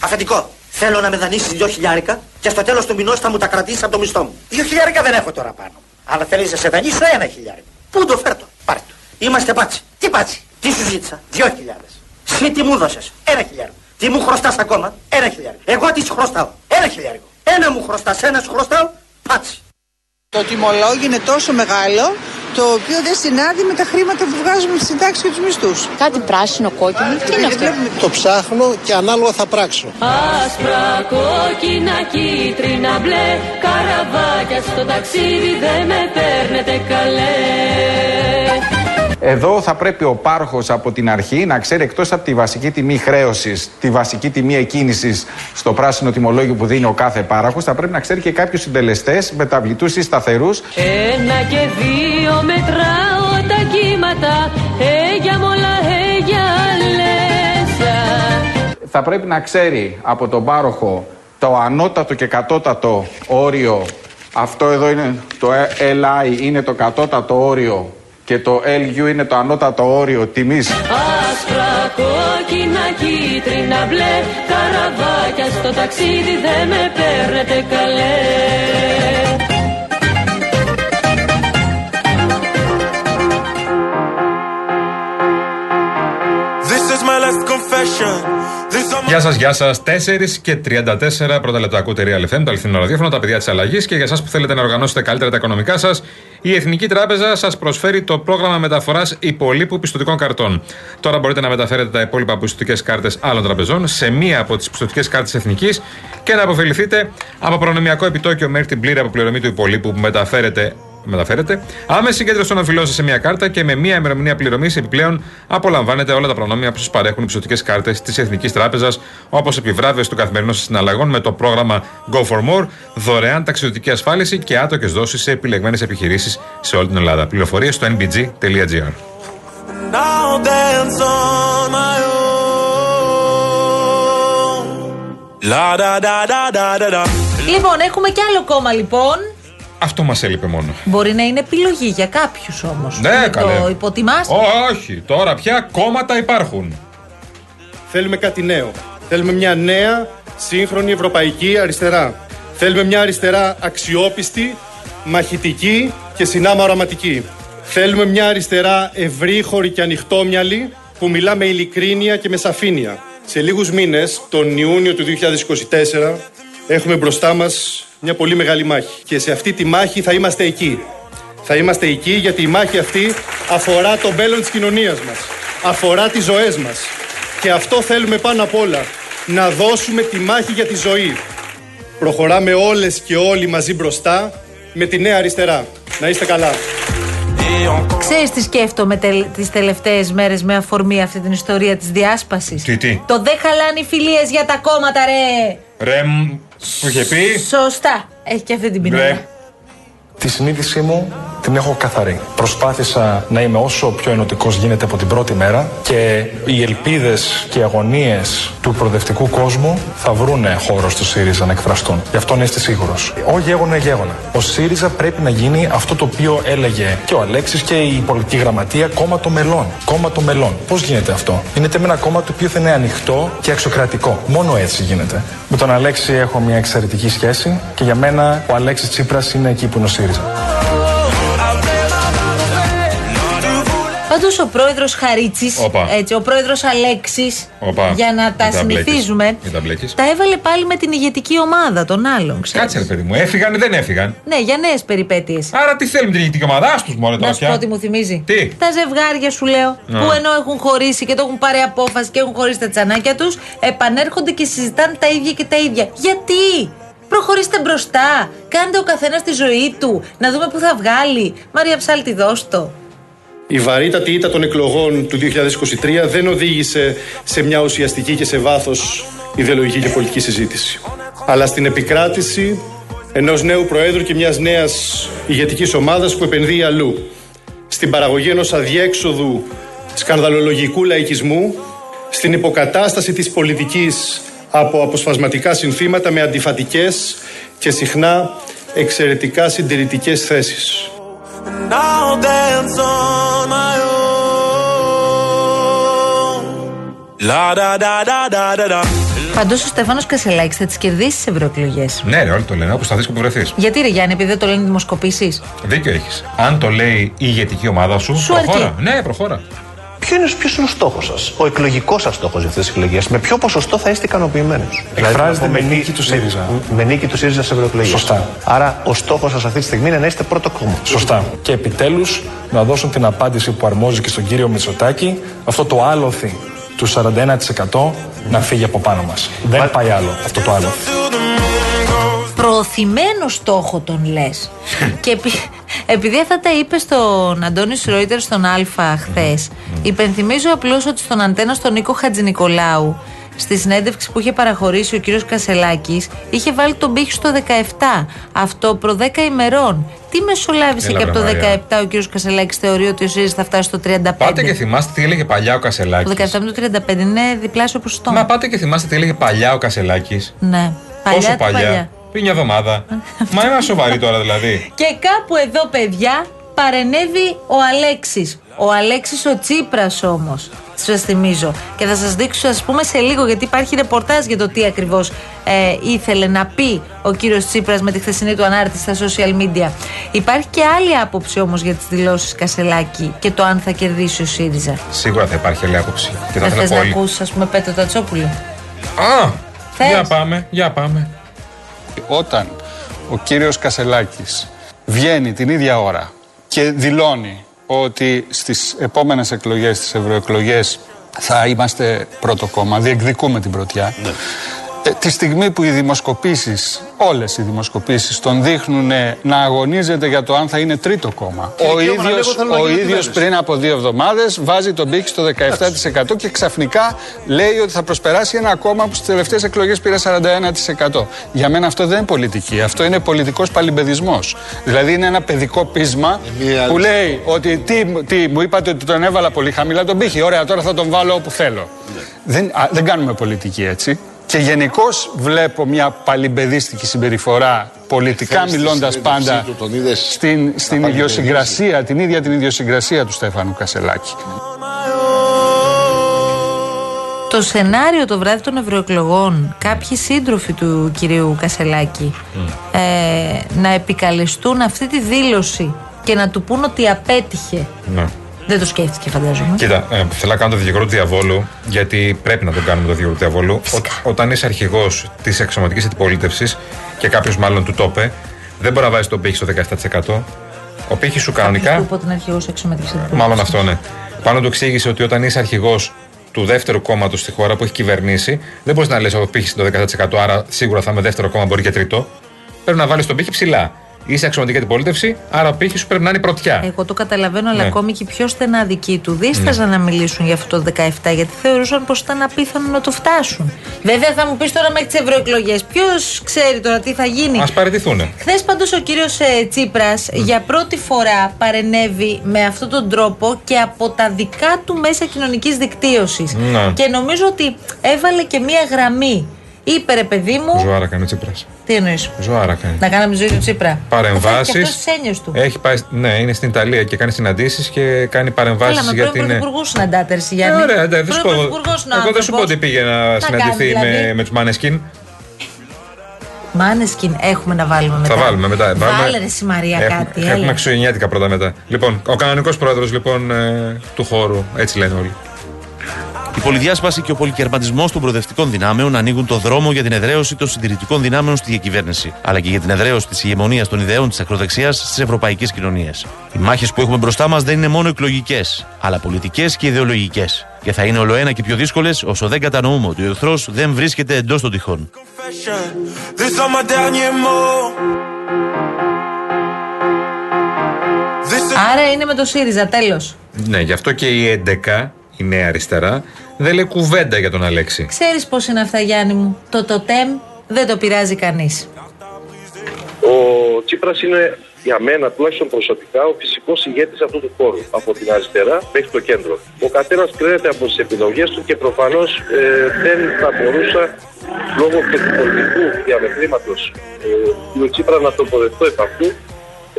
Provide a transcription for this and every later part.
Αφεντικό, θέλω να με δανείσει δυο χιλιάρικα και στο τέλος του μηνός θα μου τα κρατήσεις από το μισθό μου. Δύο χιλιάρικα δεν έχω τώρα πάνω. Αλλά θέλεις να σε δανείσω ένα χιλιάρικα. Πού το φέρτο, πάρε το. Είμαστε πάτσι. Τι πάτσι, τι σου ζήτησα, δυο χιλιάδες. Συ τι μου δώσες, ένα χιλιάρικα. Τι μου χρωστάς ακόμα, ένα χιλιάρικα. Εγώ τις σου χρωστάω, ένα χιλιάρικα. Ένα μου χρωστάς, ένας σου χρωστάω, πάτσι. Το τιμολόγιο είναι τόσο μεγάλο το οποίο δεν συνάδει με τα χρήματα που βγάζουμε στη συντάξεις και τους μισθούς. Κάτι πράσινο, κόκκινο. Τι είναι αυτό; Το ψάχνω και ανάλογα θα πράξω. Άσπρα, κόκκινα, κίτρινα, μπλε Καραβάκια στο ταξίδι δεν με παίρνετε καλέ εδώ θα πρέπει ο πάροχος από την αρχή να ξέρει εκτός από τη βασική τιμή χρέωσης, τη βασική τιμή εκκίνησης στο πράσινο τιμολόγιο που δίνει ο κάθε πάροχος, θα πρέπει να ξέρει και κάποιους συντελεστές μεταβλητούς ή σταθερούς. Ένα και δύο μετράω τα κύματα, έγια μολα, έγια λέσα. Θα πρέπει να ξέρει από τον πάροχο το ανώτατο και κατώτατο όριο. Αυτό εδώ είναι το LI, είναι το κατώτατο όριο και το LU είναι το ανώτατο όριο τιμής. Άσπρα, κόκκινα, κίτρινα, μπλε Καραβάκια στο ταξίδι δεν με παίρνετε καλέ This is my last confession Γεια σας, γεια σας. 4 και 34 πρώτα λεπτά ακούτε Real FM, το αληθινό ραδιόφωνο, τα παιδιά της αλλαγής. Και για εσάς που θέλετε να οργανώσετε καλύτερα τα οικονομικά σας, η Εθνική Τράπεζα σας προσφέρει το πρόγραμμα μεταφοράς υπολείπου πιστοτικών καρτών. Τώρα μπορείτε να μεταφέρετε τα υπόλοιπα πιστοτικές κάρτες άλλων τραπεζών σε μία από τις πιστοτικές κάρτες Εθνικής και να αποφεληθείτε από προνομιακό επιτόκιο μέχρι την πλήρη αποπληρωμή του υπολείπου που μεταφέρετε μεταφέρετε. Άμεση συγκέντρωση των οφειλών σε μια κάρτα και με μια ημερομηνία πληρωμής επιπλέον απολαμβάνετε όλα τα προνόμια που σας παρέχουν οι πιστοτικέ κάρτες της Εθνικής Τράπεζας, όπως επιβράβευση του καθημερινών συναλλαγών με το πρόγραμμα Go for More, δωρεάν ταξιδιωτική ασφάλιση και άτοκες δόσεις σε επιλεγμένες επιχειρήσεις σε όλη την Ελλάδα. Πληροφορίες στο nbg.gr. Λοιπόν, έχουμε κι άλλο κόμμα λοιπόν αυτό μας έλειπε μόνο. Μπορεί να είναι επιλογή για κάποιους όμως. Ναι, καλέ. Το υποτιμά. Όχι, τώρα πια κόμματα υπάρχουν. Θέλουμε κάτι νέο. Θέλουμε μια νέα, σύγχρονη ευρωπαϊκή αριστερά. Θέλουμε μια αριστερά αξιόπιστη, μαχητική και συνάμα οραματική. Θέλουμε μια αριστερά ευρύχωρη και ανοιχτόμυαλη που μιλά με ειλικρίνεια και με σαφήνεια. Σε λίγους μήνες, τον Ιούνιο του 2024, έχουμε μπροστά μας μια πολύ μεγάλη μάχη. Και σε αυτή τη μάχη θα είμαστε εκεί. Θα είμαστε εκεί γιατί η μάχη αυτή αφορά το μέλλον της κοινωνίας μας. Αφορά τις ζωές μας. Και αυτό θέλουμε πάνω απ' όλα. Να δώσουμε τη μάχη για τη ζωή. Προχωράμε όλες και όλοι μαζί μπροστά με τη νέα αριστερά. Να είστε καλά. Ξέρεις τι σκέφτομαι τε, τις τελευταίες μέρες με αφορμή αυτή την ιστορία της διάσπασης; Τι, τι; Το δεν χαλάνε οι φιλίες για τα κόμματα ρε. Ρε, που είχε πει. Σωστά. Έχει και αυτή την ποινή. Τη συνείδησή μου την έχω καθαρή. Προσπάθησα να είμαι όσο πιο ενωτικός γίνεται από την πρώτη μέρα και οι ελπίδες και οι αγωνίες του προοδευτικού κόσμου θα βρουν χώρο στο ΣΥΡΙΖΑ να εκφραστούν. Γι' αυτό να είστε σίγουρος. Ο γέγονα γέγονα. Ο ΣΥΡΙΖΑ πρέπει να γίνει αυτό το οποίο έλεγε και ο Αλέξης και η πολιτική γραμματεία κόμμα των μελών. Κόμμα των μελών. Πώς γίνεται αυτό; Είναι με ένα κόμμα το οποίο θα είναι ανοιχτό και αξιοκρατικό. Μόνο έτσι γίνεται. Με τον Αλέξη έχω μια εξαιρετική σχέση και για μένα ο Αλέξης Τσίπρας είναι εκεί που είναι ο ΣΥΡΙΖΑ. Πάντως ο πρόεδρος Χαρίτσης, έτσι, ο πρόεδρος Αλέξης, για να τα, συνηθίζουμε, τα, έβαλε πάλι με την ηγετική ομάδα των άλλων. Ξέρεις. Κάτσε, ρε παιδί μου, έφυγαν ή δεν έφυγαν; Ναι, για νέες περιπέτειες. Άρα τι θέλουμε την ηγετική ομάδα, άστου μόνο τώρα. Να σου πω τι μου θυμίζει. Τι; Τα ζευγάρια σου λέω, που ενώ έχουν χωρίσει και το έχουν πάρει απόφαση και έχουν χωρίσει τα τσανάκια τους, επανέρχονται και συζητάνε τα ίδια και τα ίδια. Γιατί; Προχωρήστε μπροστά. Κάντε ο καθένας τη ζωή του. Να δούμε πού θα βγάλει. Μαρία Ψάλτη, δώστο. Η βαρύτατη ήττα των εκλογών του 2023 δεν οδήγησε σε μια ουσιαστική και σε βάθος ιδεολογική και πολιτική συζήτηση. Αλλά στην επικράτηση ενός νέου Προέδρου και μιας νέας ηγετικής ομάδας που επενδύει αλλού. Στην παραγωγή ενός αδιέξοδου σκανδαλολογικού λαϊκισμού, στην υποκατάσταση της πολιτικής από αποσπασματικά συνθήματα με αντιφατικές και συχνά εξαιρετικά συντηρητικές θέσεις. La da da da da da da. Πάντω ο Στέφανος Κασελάκης θα τις κερδίσει τι ευρωεκλογές. Ναι, ρε, όλοι το λένε, όπου σταθεί που βρεθείς. Γιατί ρε Γιάννη, επειδή δεν το λένε δημοσκοπήσεις; Δίκιο έχεις. Αν το λέει η ηγετική ομάδα σου, Σου προχώρα. αρκεί. Ναι, προχώρα. Ποιο είναι, ποιος είναι ο στόχος σας, ο εκλογικός σας στόχος για αυτές τις εκλογές, με ποιο ποσοστό θα είστε ικανοποιημένοι; Εκφράζεται με νίκη του ΣΥΡΙΖΑ. Με νίκη του ΣΥΡΙΖΑ σε ευρωεκλογές. Σωστά. Άρα ο στόχος σας αυτή τη στιγμή είναι να είστε πρώτο κόμμα. Σωστά. Και επιτέλους να δώσουν την απάντηση που αρμόζει και στον κύριο Μητσοτάκη, αυτό το άλοθη του 41% να φύγει από πάνω μας. Δεν πάει άλλο αυτό το άλοθη. Προωθημένο στόχο τον λες. και επει- επειδή αυτά τα είπε στον Αντώνη Σρόιτερ στον Α χθες, υπενθυμίζω απλώς ότι στον αντένα στον Νίκο Χατζηνικολάου, στη συνέντευξη που είχε παραχωρήσει ο κύριος Κασελάκης, είχε βάλει τον πύχη στο 17. Αυτό προ 10 ημερών. Τι μεσολάβησε Έλα, και από βρε, το Μαρία. 17 ο κύριος Κασελάκης θεωρεί ότι ο ΣΥΡΙΖΑ θα φτάσει στο 35. Πάτε και θυμάστε τι έλεγε παλιά ο Το Κασελάκη. 17 με το 35 είναι διπλάσιο ποσοστό. Μα πάτε και θυμάστε τι έλεγε παλιά ο Κασελάκης. Ναι. Παλιά, Πόσο τι παλιά. Πριν μια εβδομάδα. Μα είμαστε σοβαροί τώρα δηλαδή. Και κάπου εδώ, παιδιά, παρενέβη ο Αλέξης. Ο Αλέξης ο Τσίπρας όμως. Σας θυμίζω. Και θα σας δείξω, ας πούμε, σε λίγο, γιατί υπάρχει ρεπορτάζ για το τι ακριβώς ε, ήθελε να πει ο κύριος Τσίπρας με τη χθεσινή του ανάρτηση στα social media. Υπάρχει και άλλη άποψη όμως για τις δηλώσεις Κασελάκη και το αν θα κερδίσει ο ΣΥΡΙΖΑ. Σίγουρα θα υπάρχει άλλη άποψη. Και θα Δεν ήθελα θες να πολύ. ακούσεις, ας πούμε, Πέτρο Τατσόπουλο. Α! Θες; Για πάμε, για πάμε. Όταν ο κύριος Κασελάκης βγαίνει την ίδια ώρα και δηλώνει ότι στις επόμενες εκλογές, στις ευρωεκλογές θα είμαστε πρώτο κόμμα, διεκδικούμε την πρωτιά. Ε, τη στιγμή που οι δημοσκοπήσεις, όλες οι δημοσκοπήσεις τον δείχνουν να αγωνίζεται για το αν θα είναι τρίτο κόμμα. Κύριε Ο Κιώμα, να ίδιος, λέγω, θέλω να ο γίνω ίδιος κυβέρνηση. πριν από δύο εβδομάδες βάζει τον πύχη στο 17% και ξαφνικά λέει ότι θα προσπεράσει ένα κόμμα που στις τελευταίες εκλογές πήρε 41%. Για μένα αυτό δεν είναι πολιτική, αυτό είναι πολιτικός παλιμπεδισμός. Δηλαδή είναι ένα παιδικό πείσμα μία που άλλη- λέει ότι τι, τι, μου είπατε ότι τον έβαλα πολύ χαμηλά τον πύχη, ωραία τώρα θα τον βάλω όπου θέλω. Δεν, α, δεν κάνουμε πολιτική έτσι. Και γενικώ βλέπω μια παλιμπεδίστικη συμπεριφορά πολιτικά Θέλεις τη μιλώντας συνέντευξή πάντα του, τον είδες στην, στην να ιδιοσυγκρασία, την ίδια την ιδιοσυγκρασία του Στέφανου Κασελάκη. Το σενάριο το βράδυ των ευρωεκλογών, κάποιοι σύντροφοι του κυρίου Κασελάκη ε, να επικαλεστούν αυτή τη δήλωση και να του πούν ότι απέτυχε. Ναι. Δεν το σκέφτηκε, φαντάζομαι. Κοίτα, ε, θέλω να κάνω το δικηγόρο του διαβόλου, γιατί πρέπει να το κάνουμε το δικηγόρο του διαβόλου. Ό, όταν είσαι αρχηγός της εξωματικής αντιπολίτευσης και κάποιος μάλλον του το είπε, δεν μπορεί να βάζει τον πύχη στο 17%. Ο πύχης σου Του κανονικά. είπε ότι είναι αρχηγός εξωματικής αντιπολίτευσης. Μάλλον αυτό, ναι. Πάνω του εξήγησε ότι όταν είσαι αρχηγός του δεύτερου κόμματος στη χώρα που έχει κυβερνήσει, δεν μπορείς να λες: Ο πύχης είναι το 10%, άρα σίγουρα θα είμαι δεύτερο κόμμα, μπορεί και τρίτο. Πρέπει να βάλεις τον πύχη ψηλά. Είσαι αξιωματική αντιπολίτευση, άρα ο πύχης σου πρέπει να είναι πρωτιά. Εγώ το καταλαβαίνω, αλλά Ναι. ακόμη και οι πιο στενά δικοί του δίσταζαν να μιλήσουν για αυτό το 17, γιατί θεωρούσαν πως ήταν απίθανο να το φτάσουν. Βέβαια, θα μου πεις τώρα μέχρι τις ευρωεκλογές, ποιος ξέρει τώρα τι θα γίνει. Α παραιτηθούν. Χθες πάντως ο κύριος Τσίπρας για πρώτη φορά παρενέβη με αυτόν τον τρόπο και από τα δικά του μέσα κοινωνικής δικτύωσης. Ναι. Και νομίζω ότι έβαλε και μία γραμμή. Είπε ρε παιδί μου. Ζωάρα κάνει ο Τσίπρας. Τι εννοείς; Ζωάρα κάνει. Να κάναμε τη ζωή του Τσίπρα. Παρεμβάσεις. Και αυτός τι έννοιε του. Έχει πάει, ναι, είναι στην Ιταλία και κάνει συναντήσεις και κάνει παρεμβάσεις Καλά, με για πρώην την. πρωθυπουργού συναντάτε, ρε Ε, Γιάννη. ωραία, εντάξει, δεν σου πω. Πρώην πρωθυπουργός είναι ο Εγώ δεν σου πω άνθρωπος. ότι πήγε να Θα συναντηθεί κάνει, με, δηλαδή. με τους Μάνεσκιν. Μάνεσκιν έχουμε να βάλουμε μετά. Θα βάλουμε μετά. Βάλε ρε εσύ Μαρία Έχουμε, κάτι. έχουμε έλα. Χριστουγεννιάτικα πρώτα μετά. Λοιπόν, ο κανονικός πρόεδρος λοιπόν, ε, του χώρου, έτσι λένε όλοι. Η πολυδιάσπαση και ο πολυκερματισμό των προοδευτικών δυνάμεων ανοίγουν το δρόμο για την εδραίωση των συντηρητικών δυνάμεων στη διακυβέρνηση, αλλά και για την εδραίωση της ηγεμονίας των ιδεών της ακροδεξιάς στις ευρωπαϊκές κοινωνίες. Οι μάχες που έχουμε μπροστά μας δεν είναι μόνο εκλογικές, αλλά πολιτικές και ιδεολογικές. Και θα είναι όλο ένα και πιο δύσκολες όσο δεν κατανοούμε ότι ο εχθρός δεν βρίσκεται εντός των τυχών. These are my derniers mots. Άρα είναι με το ΣΥΡΙΖΑ, τέλος. Ναι, γι' αυτό και η 11, η νέα αριστερά, δεν λέει κουβέντα για τον Αλέξη. Ξέρεις πώς είναι αυτά, Γιάννη μου; Το τοτέμ δεν το πειράζει κανείς. Ο Τσίπρας είναι για μένα τουλάχιστον προσωπικά ο φυσικός ηγέτης αυτού του χώρου από την αριστερά μέχρι το κέντρο. Ο καθένας κρίνεται από τις επιλογές του και προφανώς ε, δεν θα μπορούσα λόγω και του πολιτικού διαμετρήματος ε, του Τσίπρα να τοποθετηθώ επ' αυτού.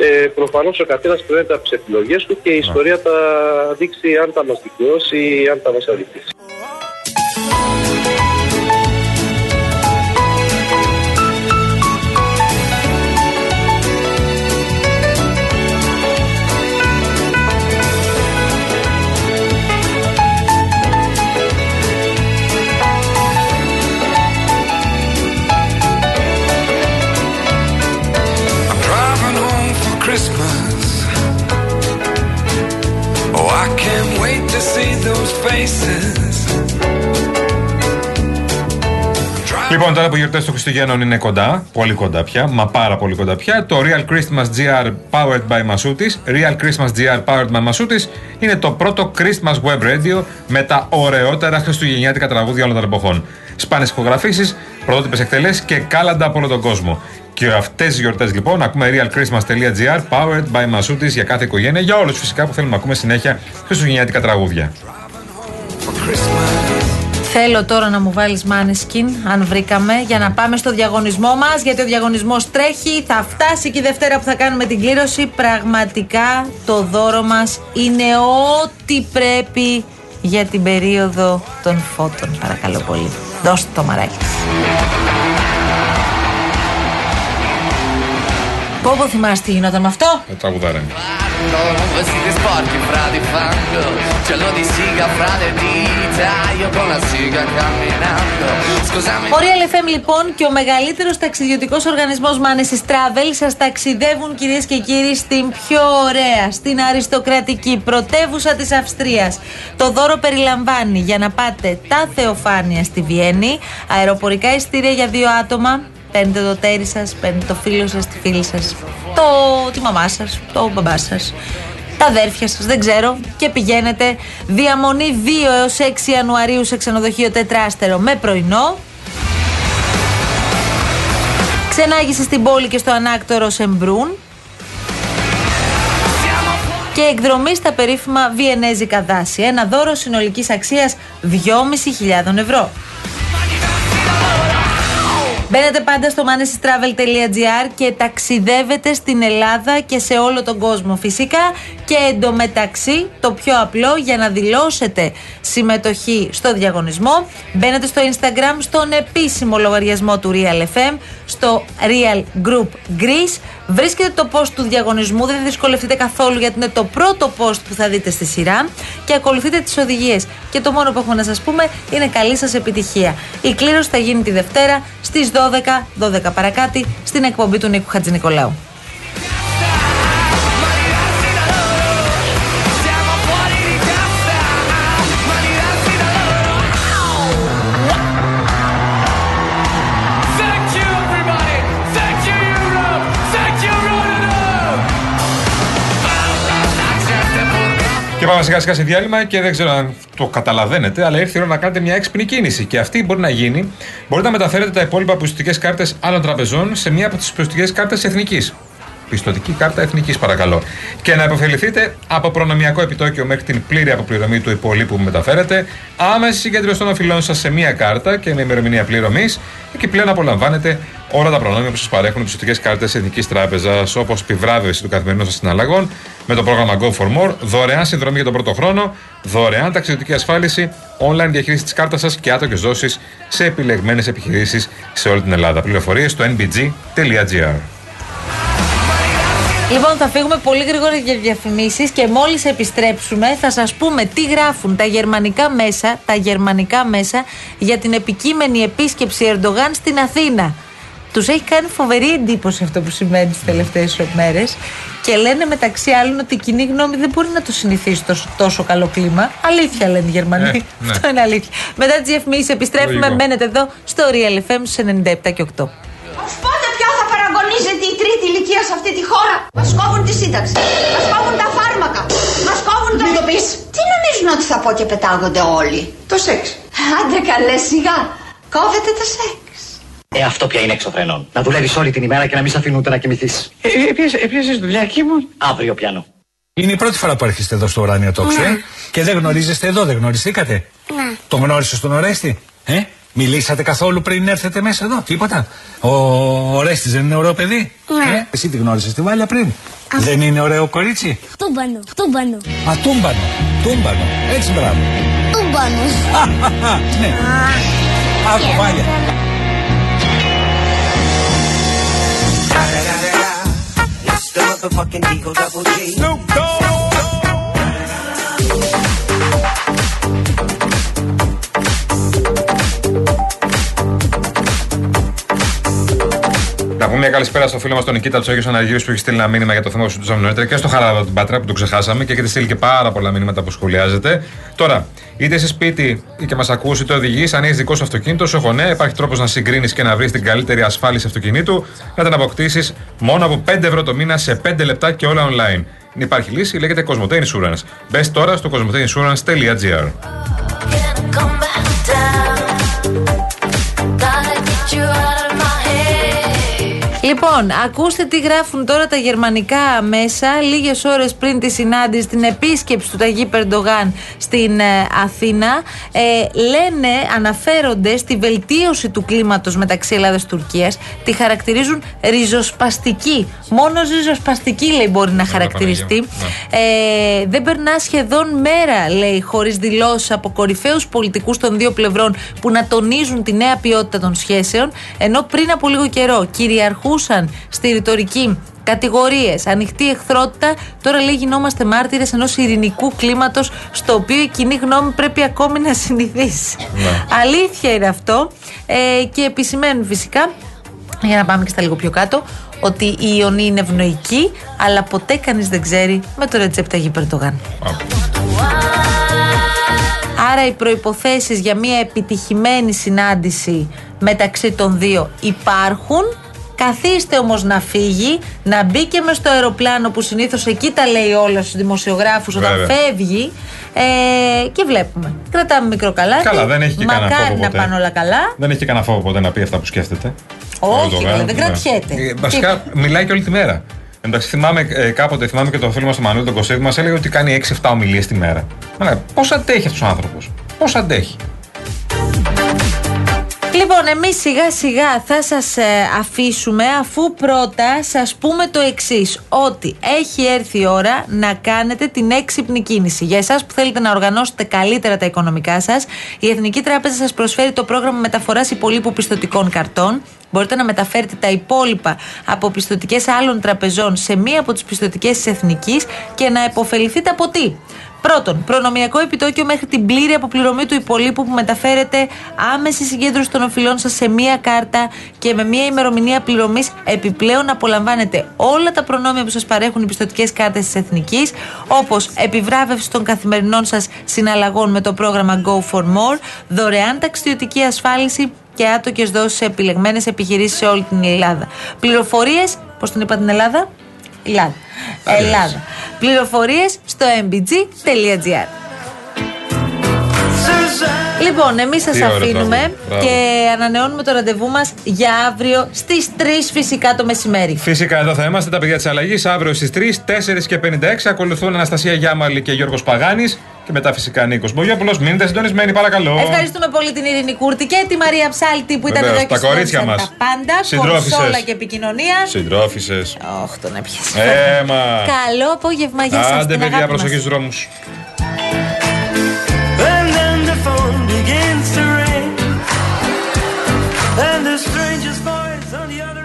Ε, προφανώς ο καθένας κρίνεται από τις επιλογές του και η ιστορία θα δείξει αν θα μας δικαιώσει ή αν θα μας αδικήσει. Λοιπόν, τώρα που οι γιορτές των Χριστουγέννων είναι κοντά, πολύ κοντά πια, μα πάρα πολύ κοντά πια, το Real Christmas GR Powered by Masutis, Real Christmas GR Powered by Masutis, είναι το πρώτο Christmas web radio με τα ωραιότερα χριστουγεννιάτικα τραγούδια όλων των εποχών. Σπάνε ηχογραφήσεις, πρωτότυπες εκτελέσεις και κάλαντα από όλο τον κόσμο. Και αυτές τι γιορτές λοιπόν ακούμε realchristmas.gr powered by Masutis για κάθε οικογένεια, για όλους φυσικά που θέλουμε να ακούμε συνέχεια χριστουγεννιάτικα τραγούδια. Θέλω τώρα να μου βάλεις Maneskin, αν βρήκαμε, για να πάμε στο διαγωνισμό μας, γιατί ο διαγωνισμός τρέχει, θα φτάσει και η Δευτέρα που θα κάνουμε την κλήρωση. Πραγματικά το δώρο μας είναι ό,τι πρέπει για την περίοδο των φώτων. Παρακαλώ πολύ. Δώστε το μαράκι. Πω πω θυμάσαι τι γινόταν με αυτό; Ε, τραγουδάρα. Vestiti sporchi fra di fango Cielo di siga fra le dita Io con la siga camminando Scusami Ο Real FM λοιπόν και ο μεγαλύτερος ταξιδιωτικός οργανισμός Manesis Travel σας ταξιδεύουν κυρίες και κύριοι στην πιο ωραία, στην αριστοκρατική πρωτεύουσα της Αυστρίας. Το δώρο περιλαμβάνει για να πάτε τα Θεοφάνεια στη Βιέννη, αεροπορικά ειστήρια για δύο άτομα, παίρνετε το τέρι σας, παίρνετε το φίλο σας, τη φίλη σας, το, τη μαμά σας, το μπαμπά σας, τα αδέρφια σας, δεν ξέρω, και πηγαίνετε διαμονή 2 έως 6 Ιανουαρίου σε ξενοδοχείο τετράστερο με πρωινό, Ξενάγηση στην πόλη και στο ανάκτορο Σεμπρούν. Και εκδρομή στα περίφημα βιενέζικα δάση. Ένα δώρο συνολικής αξίας 2.500 ευρώ. Μπαίνετε πάντα στο manesistravel.gr και ταξιδεύετε στην Ελλάδα και σε όλο τον κόσμο φυσικά και εντωμεταξύ το πιο απλό για να δηλώσετε συμμετοχή στο διαγωνισμό. Μπαίνετε στο Instagram στον επίσημο λογαριασμό του Real FM στο Real Group Greece. Βρίσκετε το post του διαγωνισμού δεν θα δυσκολευτείτε καθόλου γιατί είναι το πρώτο post που θα δείτε στη σειρά και ακολουθείτε τις οδηγίες. Και το μόνο που έχουμε να σας πούμε είναι καλή σας επιτυχία. Η κλήρωση θα γίνει τη Δευτέρα στις 12, 12 παρακάτι στην εκπομπή του Νίκου Χατζηνικολάου. Πάμε σιγά σιγά σε διάλειμμα και δεν ξέρω αν το καταλαβαίνετε, αλλά ήρθε η ώρα να κάνετε μια έξυπνη κίνηση. Και αυτή μπορεί να γίνει. Μπορείτε να μεταφέρετε τα υπόλοιπα πιστοτικέ κάρτες άλλων τραπεζών σε μία από τις πιστοτικέ κάρτες εθνικής. Πιστοτική κάρτα εθνικής, παρακαλώ. Και να υποφεληθείτε από προνομιακό επιτόκιο μέχρι την πλήρη αποπληρωμή του υπολείπου που μεταφέρετε, άμεση συγκέντρωση των οφειλών σας σε μία κάρτα και με ημερομηνία πληρωμής. Και πλέον απολαμβάνετε όλα τα προνόμια που σας παρέχουν οι πιστοτικές κάρτες Εθνικής Τράπεζας, όπως επιβράβευση του καθημερινού σας συναλλαγών με το πρόγραμμα Go for More, δωρεάν συνδρομή για τον πρώτο χρόνο, δωρεάν ταξιδιωτική ασφάλιση, online διαχείριση της κάρτας σας και άτοκες δόσεις σε επιλεγμένες επιχειρήσεις σε όλη την Ελλάδα. Πληροφορίες στο nbg.gr. Λοιπόν, θα φύγουμε πολύ γρήγορα για διαφημίσεις και μόλις επιστρέψουμε θα σας πούμε τι γράφουν τα γερμανικά μέσα, τα γερμανικά μέσα για την επικείμενη επίσκεψη Ερντογάν στην Αθήνα. Τους έχει κάνει φοβερή εντύπωση αυτό που σημαίνει τις τελευταίες μέρες και λένε μεταξύ άλλων ότι η κοινή γνώμη δεν μπορεί να το συνηθίσει τόσο, τόσο καλό κλίμα. Αλήθεια λένε οι Γερμανοί. Ε, ναι. Αυτό είναι αλήθεια. Μετά τις διαφημίσεις επιστρέφουμε. Λογικό. Μένετε εδώ στο Real FM στου 97 και 8. Πότε πια θα παραγωνίζεται η τρίτη ηλικία σε αυτή τη χώρα. Μας κόβουν τη σύνταξη. Μας κόβουν τα φάρμακα. Μας κόβουν το. Μην το πεις. Τι νομίζουν ότι θα πω και πετάγονται όλοι; Το σεξ. Άντε καλέ σιγά. Κόβετε το σεξ. Ε, αυτό πια είναι εξωφρενών. Να δουλεύεις όλη την ημέρα και να μην σε αφήνουν ούτε να κοιμηθείς. Ε, Έπιασε δουλειά εκεί μου. Αύριο πιάνω. Είναι η πρώτη φορά που έρχεστε εδώ στο ουράνιο τόξο, ε; Και δεν γνωρίζεστε εδώ, δεν γνωριστήκατε; Ναι. Τον γνώρισες τον Ορέστη, ε; Μιλήσατε καθόλου πριν έρθετε μέσα εδώ, τίποτα. Ο Ορέστης δεν είναι ωραίο παιδί; Ναι. Ε, εσύ τη γνώρισες τη Βάλια πριν; Δεν είναι ωραίο κορίτσι; Τούμπανο, τούμπανο. Α, τούμπανο. Τούμπανο. Έτσι μπράβο. Τούμπανο. ναι. Άκου Βάλια. It's the motherfucking Eagle Double G Snoop Τα πούμε μια καλησπέρα στο φίλο μας τον Νικήτα Τσόγιο Αναργύρου που έχει στείλει ένα μήνυμα για το θέμα που συζητούσαμε νωρίτερα και στο Χαράδο την Πάτρα που το ξεχάσαμε και έχετε στείλει και πάρα πολλά μηνύματα που σχολιάζετε. Τώρα, είτε είσαι σπίτι ή και μας ακούσει είτε οδηγείς, αν έχεις δικό σου αυτοκίνητο, σου έχω νέα. Υπάρχει τρόπος να συγκρίνεις και να βρεις την καλύτερη ασφάλιση αυτοκινήτου, να την αποκτήσεις μόνο από 5 ευρώ το μήνα σε 5 λεπτά και όλα online. Υπάρχει λύση, λέγεται Cosmote Insurance. Μπες τώρα στο cosmoteinsurance.gr. Λοιπόν, ακούστε τι γράφουν τώρα τα γερμανικά μέσα λίγες ώρες πριν τη συνάντηση, την επίσκεψη του Ταγί Περντογάν στην ε, Αθήνα. Ε, λένε, αναφέρονται στη βελτίωση του κλίματος μεταξύ Ελλάδας και Τουρκίας. Τη χαρακτηρίζουν ριζοσπαστική. Μόνο ριζοσπαστική λέει μπορεί να χαρακτηριστεί. Ε, δεν περνά σχεδόν μέρα, λέει, χωρίς δηλώσεις από κορυφαίους πολιτικούς των δύο πλευρών που να τονίζουν τη νέα ποιότητα των σχέσεων. Ενώ πριν από λίγο καιρό κυριαρχούσαν στη ρητορική κατηγορίες, ανοιχτή εχθρότητα. Τώρα λέει γινόμαστε μάρτυρες ενός ειρηνικού κλίματος στο οποίο η κοινή γνώμη πρέπει ακόμη να συνηθίσει. Αλήθεια είναι αυτό. Ε, και επισημαίνουν φυσικά, για να πάμε και στα λίγο πιο κάτω, ότι η Ιωνή είναι ευνοϊκή, αλλά ποτέ κανείς δεν ξέρει με το ρετσέπτα γη Περτογάν. Άρα οι προϋποθέσεις για μια επιτυχημένη συνάντηση μεταξύ των δύο υπάρχουν Καθίστε όμως να φύγει, να μπει και μες στο αεροπλάνο που συνήθως εκεί τα λέει όλα στους δημοσιογράφους όταν Βέβαια. φεύγει. Ε, και βλέπουμε. Κρατάμε μικρό καλάθι. Καλά, δεν έχει και κανένα Μακάρι φόβο να ποτέ. πάνε όλα καλά. Δεν έχει κανένα φόβο ποτέ να πει αυτά που σκέφτεται. Όχι, Ερντογάν, βέβαια, δεν ναι. κρατιέται. Ε, Βασικά μιλάει και όλη τη μέρα. Εντάξει, θυμάμαι ε, κάποτε, θυμάμαι και τον φίλο μας τον Μανώλη τον Κωσίδη, μας έλεγε ότι κάνει 6-7 ομιλίες τη μέρα. Πώς αντέχει αυτός ο άνθρωπος, Πώς αντέχει; Λοιπόν, εμείς σιγά σιγά θα σας ε, αφήσουμε αφού πρώτα σας πούμε το εξής ότι έχει έρθει η ώρα να κάνετε την έξυπνη κίνηση. Για εσάς που θέλετε να οργανώσετε καλύτερα τα οικονομικά σας, η Εθνική Τράπεζα σας προσφέρει το πρόγραμμα μεταφοράς υπολείπου πιστοτικών καρτών. Μπορείτε να μεταφέρετε τα υπόλοιπα από πιστοτικές άλλων τραπεζών σε μία από τις πιστοτικές της Εθνικής και να επωφεληθείτε από τι; Πρώτον, προνομιακό επιτόκιο μέχρι την πλήρη αποπληρωμή του υπολείπου που μεταφέρετε άμεση συγκέντρωση των οφειλών σας σε μία κάρτα και με μία ημερομηνία πληρωμής. Επιπλέον, απολαμβάνετε όλα τα προνόμια που σας παρέχουν οι πιστοτικές κάρτες της Εθνικής, όπως επιβράβευση των καθημερινών σας συναλλαγών με το πρόγραμμα Go for More, δωρεάν ταξιδιωτική ασφάλιση και άτοκες δόσεις σε επιλεγμένες επιχειρήσεις σε όλη την Ελλάδα. Πληροφορίες, πώς την είπα την Ελλάδα, Ελλάδα. Ελλάδα. Πληροφορίες στο mbg.gr. Λοιπόν, εμείς σας Τι ωραίο αφήνουμε τραγούδι. Μπράβο. και ανανεώνουμε το ραντεβού μας για αύριο στις 3 φυσικά το μεσημέρι. Φυσικά εδώ θα είμαστε τα παιδιά της αλλαγής. Αύριο στις 3, 4 και 56 ακολουθούν Αναστασία Γιάμαλη και Γιώργος Παγάνης. Και μετά φυσικά Νίκος Μπογιόπουλο. Μείνετε συντονισμένοι, παρακαλώ. Ευχαριστούμε πολύ την Ειρήνη Κούρτη και τη Μαρία Ψάλτη που ήταν Βεβαίως, εδώ και τα κορίτσια συνέβησαν μας. τα πάντα. Συντρόφισσες. Κονσόλα και επικοινωνία. Συντρόφισε. Όχι, τον έπιασε. Έμα. Καλό απόγευμα για σας. Άντε, την παιδιά, αγάπη μας. προσοχή στους δρόμους. Strangest voice on the other